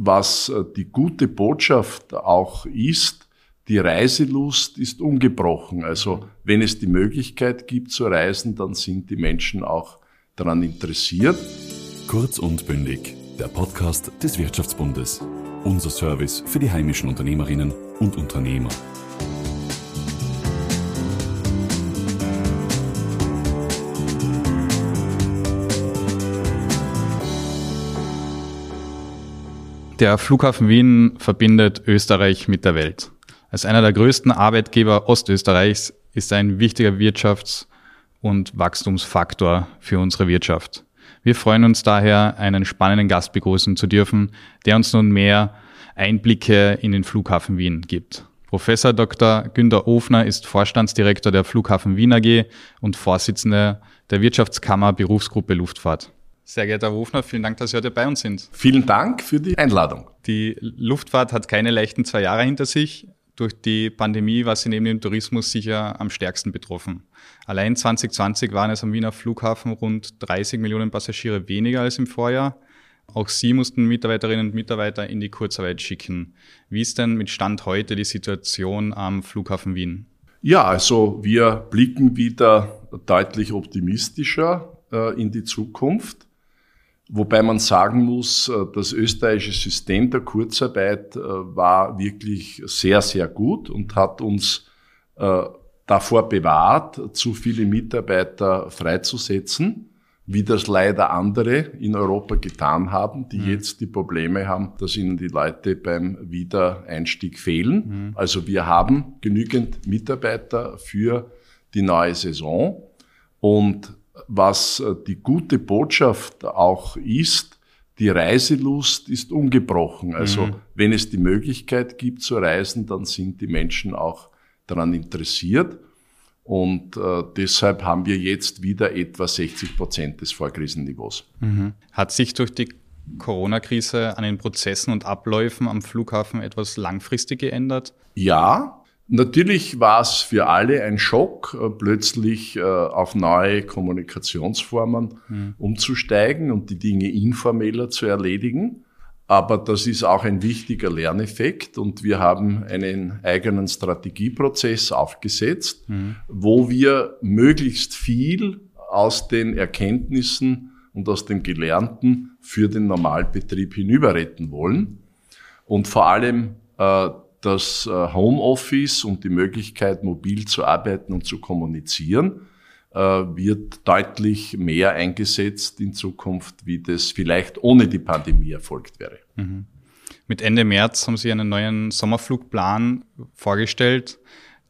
Was äh, die gute Botschaft auch ist, die Reiselust ist ungebrochen. Also wenn es die Möglichkeit gibt zu reisen, dann sind die Menschen auch daran interessiert. Kurz und bündig, der Podcast des Wirtschaftsbundes. Unser Service für die heimischen Unternehmerinnen und Unternehmer. Der Flughafen Wien verbindet Österreich mit der Welt. Als einer der größten Arbeitgeber Ostösterreichs ist er ein wichtiger Wirtschafts- und Wachstumsfaktor für unsere Wirtschaft. Wir freuen uns daher, einen spannenden Gast begrüßen zu dürfen, der uns nun mehr Einblicke in den Flughafen Wien gibt. Professor Dr. Günter Ofner ist Vorstandsdirektor der Flughafen Wien AG und Vorsitzender der Wirtschaftskammer Berufsgruppe Luftfahrt. Sehr geehrter Herr Hofner, vielen Dank, dass Sie heute bei uns sind. Vielen Dank für die Einladung. Die Luftfahrt hat keine leichten zwei Jahre hinter sich. Durch die Pandemie war sie neben dem Tourismus sicher am stärksten betroffen. Allein 2020 waren es am Wiener Flughafen rund 30 Millionen Passagiere weniger als im Vorjahr. Auch Sie mussten Mitarbeiterinnen und Mitarbeiter in die Kurzarbeit schicken. Wie ist denn mit Stand heute die Situation am Flughafen Wien? Ja, also wir blicken wieder deutlich optimistischer äh, in die Zukunft. Wobei man sagen muss, äh, das österreichische System der Kurzarbeit äh, war wirklich sehr, sehr gut und hat uns äh, davor bewahrt, zu viele Mitarbeiter freizusetzen, wie das leider andere in Europa getan haben, die mhm. jetzt die Probleme haben, dass ihnen die Leute beim Wiedereinstieg fehlen. Mhm. Also wir haben genügend Mitarbeiter für die neue Saison und was äh, die gute Botschaft auch ist, die Reiselust ist ungebrochen. Also mhm. wenn es die Möglichkeit gibt zu reisen, dann sind die Menschen auch daran interessiert. Und äh, deshalb haben wir jetzt wieder etwa 60 Prozent des Vorkrisenniveaus. Mhm. Hat sich durch die Corona-Krise an den Prozessen und Abläufen am Flughafen etwas langfristig geändert? Ja, Natürlich war es für alle ein Schock, äh, plötzlich äh, auf neue Kommunikationsformen mhm. umzusteigen und die Dinge informeller zu erledigen. Aber das ist auch ein wichtiger Lerneffekt und wir haben einen eigenen Strategieprozess aufgesetzt, mhm. wo wir möglichst viel aus den Erkenntnissen und aus dem Gelernten für den Normalbetrieb hinüberretten wollen und vor allem äh, das äh, Homeoffice und die Möglichkeit, mobil zu arbeiten und zu kommunizieren, äh, wird deutlich mehr eingesetzt in Zukunft, wie das vielleicht ohne die Pandemie erfolgt wäre. Mhm. Mit Ende März haben Sie einen neuen Sommerflugplan vorgestellt.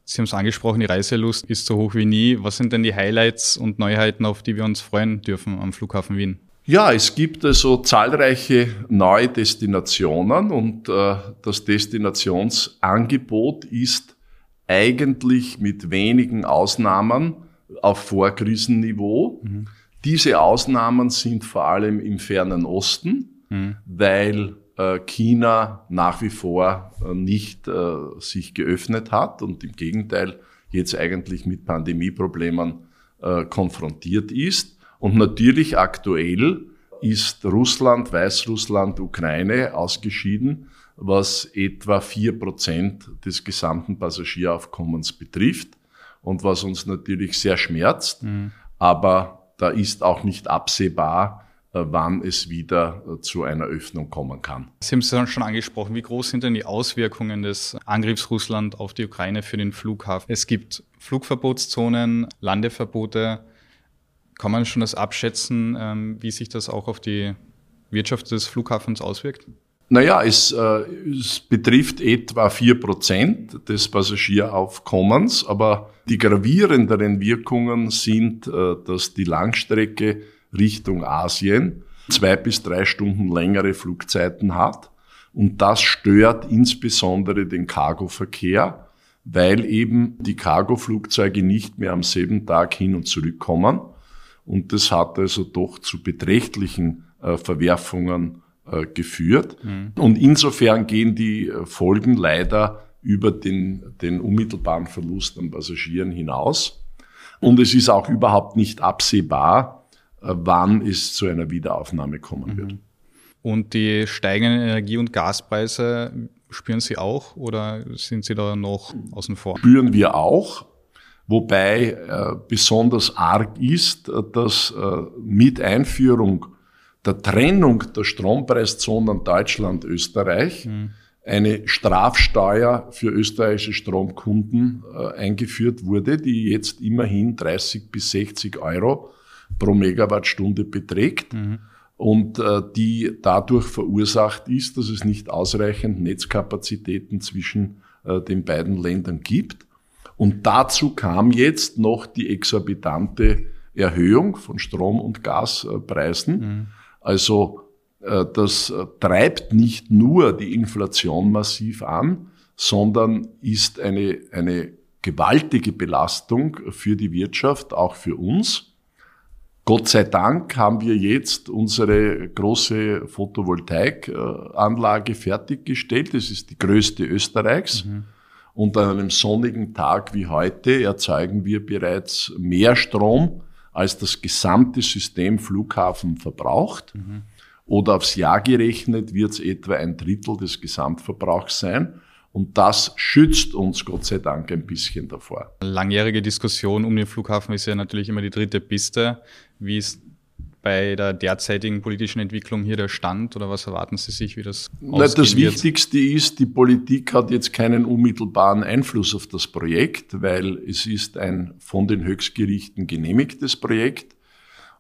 Sie haben es angesprochen, die Reiselust ist so hoch wie nie. Was sind denn die Highlights und Neuheiten, auf die wir uns freuen dürfen am Flughafen Wien? Ja, es gibt also zahlreiche neue Destinationen und äh, das Destinationsangebot ist eigentlich mit wenigen Ausnahmen auf Vorkrisenniveau. Mhm. Diese Ausnahmen sind vor allem im fernen Osten, mhm. weil äh, China nach wie vor äh, nicht äh, sich geöffnet hat und im Gegenteil jetzt eigentlich mit Pandemieproblemen äh, konfrontiert ist. Und natürlich aktuell ist Russland, Weißrussland, Ukraine ausgeschieden, was etwa vier Prozent des gesamten Passagieraufkommens betrifft und was uns natürlich sehr schmerzt. Mhm. Aber da ist auch nicht absehbar, äh, wann es wieder äh, zu einer Öffnung kommen kann. Sie haben es schon angesprochen. Wie groß sind denn die Auswirkungen des Angriffs Russland auf die Ukraine für den Flughafen? Es gibt Flugverbotszonen, Landeverbote. Kann man schon das abschätzen, ähm, wie sich das auch auf die Wirtschaft des Flughafens auswirkt? Naja, es, äh, es betrifft etwa vier Prozent des Passagieraufkommens, aber die gravierenderen Wirkungen sind, äh, dass die Langstrecke Richtung Asien zwei bis drei Stunden längere Flugzeiten hat. Und das stört insbesondere den Cargoverkehr, weil eben die Cargoflugzeuge nicht mehr am selben Tag hin und zurück kommen und das hat also doch zu beträchtlichen äh, Verwerfungen äh, geführt. Mhm. Und insofern gehen die äh, Folgen leider über den, den unmittelbaren Verlust an Passagieren hinaus. Und es ist auch überhaupt nicht absehbar, wann es zu einer Wiederaufnahme kommen mhm. wird. Und die steigenden Energie- und Gaspreise spüren Sie auch oder sind Sie da noch außen vor? Spüren wir auch, wobei äh, besonders arg ist, äh, dass äh, mit Einführung der Trennung der Strompreiszonen Deutschland, Österreich mhm. eine Strafsteuer für österreichische Stromkunden äh, eingeführt wurde, die jetzt immerhin 30 bis 60 Euro pro Megawattstunde beträgt. Mhm und äh, die dadurch verursacht ist, dass es nicht ausreichend Netzkapazitäten zwischen äh, den beiden Ländern gibt. Und dazu kam jetzt noch die exorbitante Erhöhung von Strom- und Gaspreisen. Mhm. Also äh, das äh, treibt nicht nur die Inflation massiv an, sondern ist eine, eine gewaltige Belastung für die Wirtschaft, auch für uns. Gott sei Dank haben wir jetzt unsere große Photovoltaikanlage fertiggestellt. Das ist die größte Österreichs. Mhm. Und an einem sonnigen Tag wie heute erzeugen wir bereits mehr Strom, als das gesamte System Flughafen verbraucht. Mhm. Oder aufs Jahr gerechnet wird es etwa ein Drittel des Gesamtverbrauchs sein. Und das schützt uns Gott sei Dank ein bisschen davor. Langjährige Diskussion um den Flughafen ist ja natürlich immer die dritte Piste. Wie ist bei der derzeitigen politischen Entwicklung hier der Stand oder was erwarten Sie sich, wie das Na, Das wird? Wichtigste ist, die Politik hat jetzt keinen unmittelbaren Einfluss auf das Projekt, weil es ist ein von den Höchstgerichten genehmigtes Projekt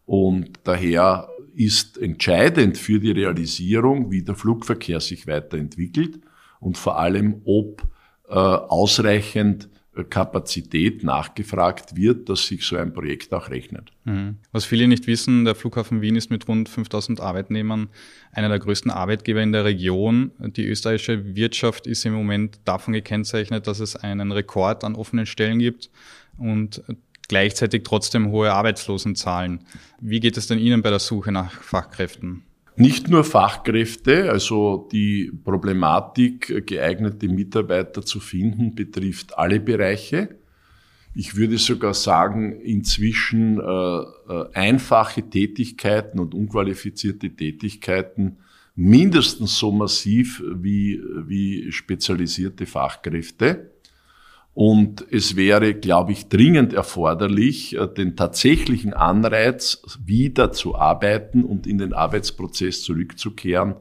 und daher ist entscheidend für die Realisierung, wie der Flugverkehr sich weiterentwickelt und vor allem, ob äh, ausreichend Kapazität nachgefragt wird, dass sich so ein Projekt auch rechnet. Mhm. Was viele nicht wissen, der Flughafen Wien ist mit rund 5000 Arbeitnehmern einer der größten Arbeitgeber in der Region. Die österreichische Wirtschaft ist im Moment davon gekennzeichnet, dass es einen Rekord an offenen Stellen gibt und gleichzeitig trotzdem hohe Arbeitslosenzahlen. Wie geht es denn Ihnen bei der Suche nach Fachkräften? Nicht nur Fachkräfte, also die Problematik, geeignete Mitarbeiter zu finden, betrifft alle Bereiche. Ich würde sogar sagen, inzwischen äh, äh, einfache Tätigkeiten und unqualifizierte Tätigkeiten mindestens so massiv wie, wie spezialisierte Fachkräfte. Und es wäre, glaube ich, dringend erforderlich, äh, den tatsächlichen Anreiz wieder zu arbeiten und in den Arbeitsprozess zurückzukehren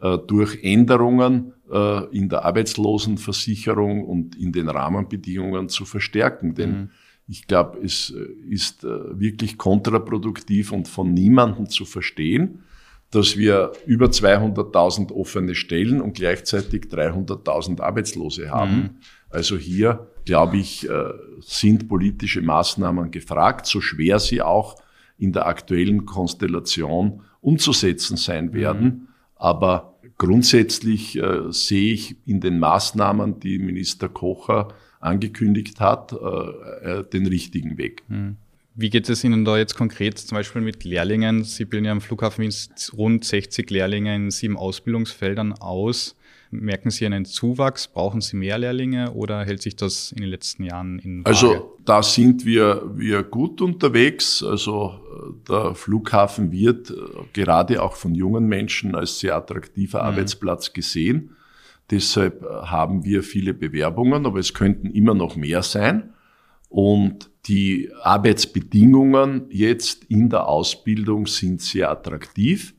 äh, durch Änderungen äh, in der Arbeitslosenversicherung und in den Rahmenbedingungen zu verstärken. Denn mhm. ich glaube, es ist wirklich kontraproduktiv und von niemandem zu verstehen, dass wir über 200.000 offene Stellen und gleichzeitig 300.000 Arbeitslose haben. Mhm. Also hier, glaube ich, äh, sind politische Maßnahmen gefragt, so schwer sie auch in der aktuellen Konstellation umzusetzen sein werden. Mhm. Aber grundsätzlich äh, sehe ich in den Maßnahmen, die Minister Kocher angekündigt hat, äh, den richtigen Weg. Mhm. Wie geht es Ihnen da jetzt konkret zum Beispiel mit Lehrlingen? Sie bilden ja am Flughafen rund 60 Lehrlinge in sieben Ausbildungsfeldern aus. Merken Sie einen Zuwachs? Brauchen Sie mehr Lehrlinge oder hält sich das in den letzten Jahren in Waage? Also da sind wir, wir gut unterwegs. Also der Flughafen wird äh, gerade auch von jungen Menschen als sehr attraktiver mhm. Arbeitsplatz gesehen. Deshalb äh, haben wir viele Bewerbungen, aber es könnten immer noch mehr sein. Und die Arbeitsbedingungen jetzt in der Ausbildung sind sehr attraktiv.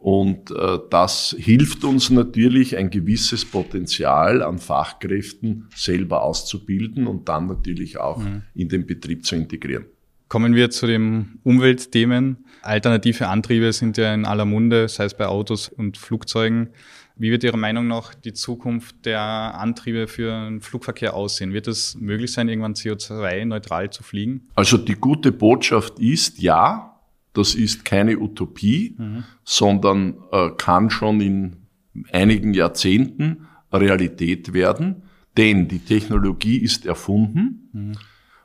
Und äh, das hilft uns natürlich, ein gewisses Potenzial an Fachkräften selber auszubilden und dann natürlich auch mhm. in den Betrieb zu integrieren. Kommen wir zu den Umweltthemen. Alternative Antriebe sind ja in aller Munde, sei es bei Autos und Flugzeugen. Wie wird Ihrer Meinung nach die Zukunft der Antriebe für den Flugverkehr aussehen? Wird es möglich sein, irgendwann CO2-neutral zu fliegen? Also die gute Botschaft ist ja, das ist keine Utopie, mhm. sondern äh, kann schon in einigen Jahrzehnten Realität werden, denn die Technologie ist erfunden mhm.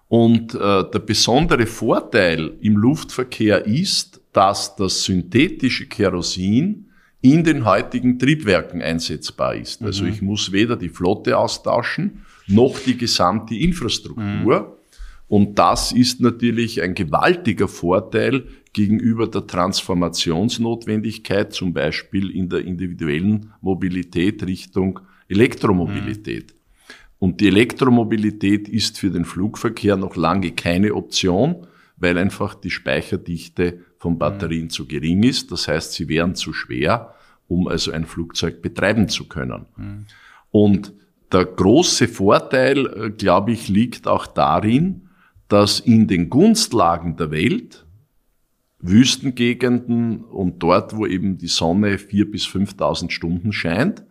und äh, der besondere Vorteil im Luftverkehr ist, dass das synthetische Kerosin in den heutigen Triebwerken einsetzbar ist. Also mhm. Also ich muss weder die Flotte austauschen, noch die gesamte Infrastruktur. Mhm. Und das ist natürlich ein gewaltiger Vorteil gegenüber der Transformationsnotwendigkeit, zum Beispiel in der individuellen Mobilität Richtung Elektromobilität. Mhm. Und die Elektromobilität ist für den Flugverkehr noch lange keine Option, weil einfach die Speicherdichte von Batterien mhm. zu gering ist. Das heißt, sie wären zu schwer, um also ein Flugzeug betreiben zu können. Mhm. Und der große Vorteil, äh, glaube ich, liegt auch darin, dass in den Gunstlagen der Welt, Wüstengegenden und dort, wo eben die Sonne vier bis 5.000 Stunden scheint,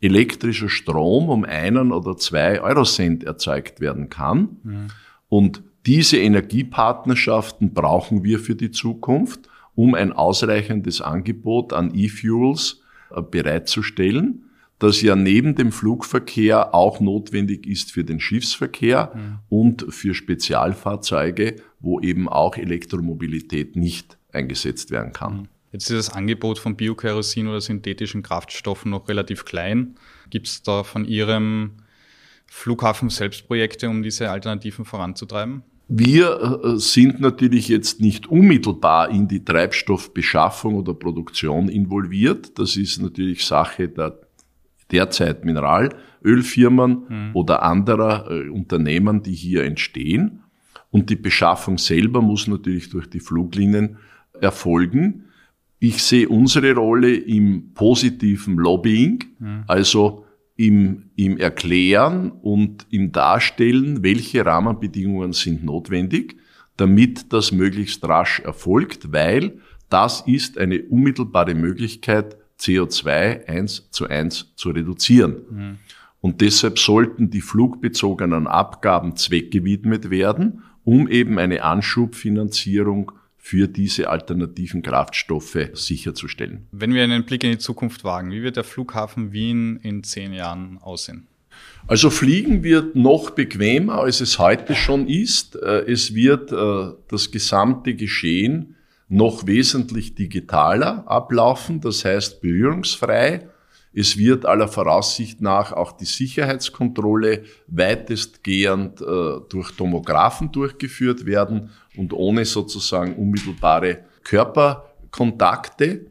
elektrischer Strom um einen oder zwei Eurocent erzeugt werden kann. Mhm. Und diese Energiepartnerschaften brauchen wir für die Zukunft, um ein ausreichendes Angebot an E-Fuels äh, bereitzustellen das ja neben dem Flugverkehr auch notwendig ist für den Schiffsverkehr mhm. und für Spezialfahrzeuge, wo eben auch Elektromobilität nicht eingesetzt werden kann. Mhm. Jetzt ist das Angebot von Biokerosin oder synthetischen Kraftstoffen noch relativ klein. Gibt es da von Ihrem Flughafen selbst Projekte, um diese Alternativen voranzutreiben? Wir äh, sind natürlich jetzt nicht unmittelbar in die Treibstoffbeschaffung oder Produktion involviert. Das ist natürlich Sache der derzeit Mineralölfirmen mhm. oder anderer äh, Unternehmen, die hier entstehen. Und die Beschaffung selber muss natürlich durch die Fluglinien erfolgen. Ich sehe unsere Rolle im positiven Lobbying, mhm. also im, im Erklären und im Darstellen, welche Rahmenbedingungen sind notwendig, damit das möglichst rasch erfolgt, weil das ist eine unmittelbare Möglichkeit, CO2 eins zu eins zu reduzieren. Mhm. Und deshalb sollten die flugbezogenen Abgaben zweckgewidmet werden, um eben eine Anschubfinanzierung für diese alternativen Kraftstoffe sicherzustellen. Wenn wir einen Blick in die Zukunft wagen, wie wird der Flughafen Wien in zehn Jahren aussehen? Also Fliegen wird noch bequemer, als es heute schon ist. Äh, es wird äh, das gesamte Geschehen noch wesentlich digitaler ablaufen, das heißt berührungsfrei. Es wird aller Voraussicht nach auch die Sicherheitskontrolle weitestgehend äh, durch Tomographen durchgeführt werden und ohne sozusagen unmittelbare Körperkontakte.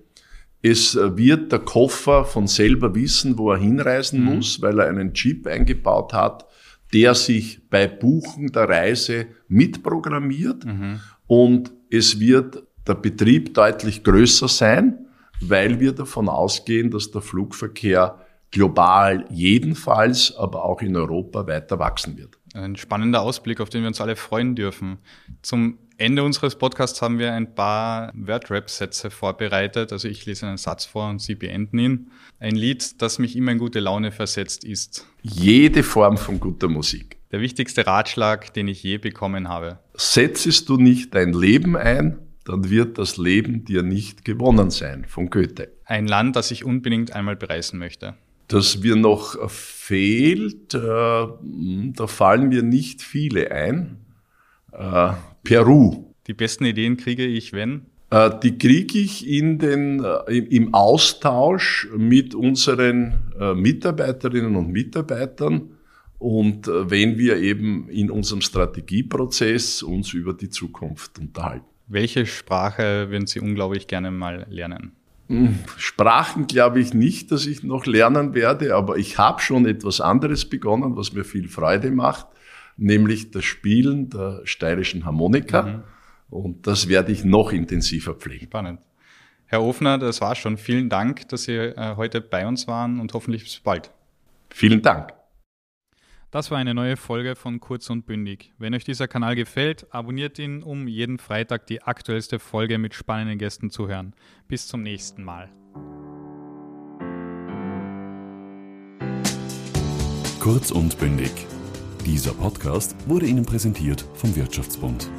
Es äh, wird der Koffer von selber wissen, wo er hinreisen mhm. muss, weil er einen Chip eingebaut hat, der sich bei Buchen der Reise mitprogrammiert. Mhm. Und es wird der Betrieb deutlich größer sein, weil wir davon ausgehen, dass der Flugverkehr global jedenfalls, aber auch in Europa weiter wachsen wird. Ein spannender Ausblick, auf den wir uns alle freuen dürfen. Zum Ende unseres Podcasts haben wir ein paar Wordrap-Sätze vorbereitet. Also ich lese einen Satz vor und Sie beenden ihn. Ein Lied, das mich immer in gute Laune versetzt, ist jede Form von guter Musik. Der wichtigste Ratschlag, den ich je bekommen habe. Setzest du nicht dein Leben ein, dann wird das Leben dir nicht gewonnen sein, von Goethe. Ein Land, das ich unbedingt einmal bereisen möchte. Das mir noch fehlt, äh, da fallen mir nicht viele ein. Äh, Peru. Die besten Ideen kriege ich, wenn? Äh, die kriege ich in den, äh, im Austausch mit unseren äh, Mitarbeiterinnen und Mitarbeitern und äh, wenn wir eben in unserem Strategieprozess uns über die Zukunft unterhalten. Welche Sprache würden Sie unglaublich gerne mal lernen? Hm, Sprachen glaube ich nicht, dass ich noch lernen werde, aber ich habe schon etwas anderes begonnen, was mir viel Freude macht, nämlich das Spielen der steirischen Harmonika. Mhm. Und das werde ich noch intensiver pflegen. Spannend. Herr Ofner, das war schon. Vielen Dank, dass Sie äh, heute bei uns waren und hoffentlich bis bald. Vielen Dank. Das war eine neue Folge von Kurz und Bündig. Wenn euch dieser Kanal gefällt, abonniert ihn, um jeden Freitag die aktuellste Folge mit spannenden Gästen zu hören. Bis zum nächsten Mal. Kurz und Bündig. Dieser Podcast wurde Ihnen präsentiert vom Wirtschaftsbund.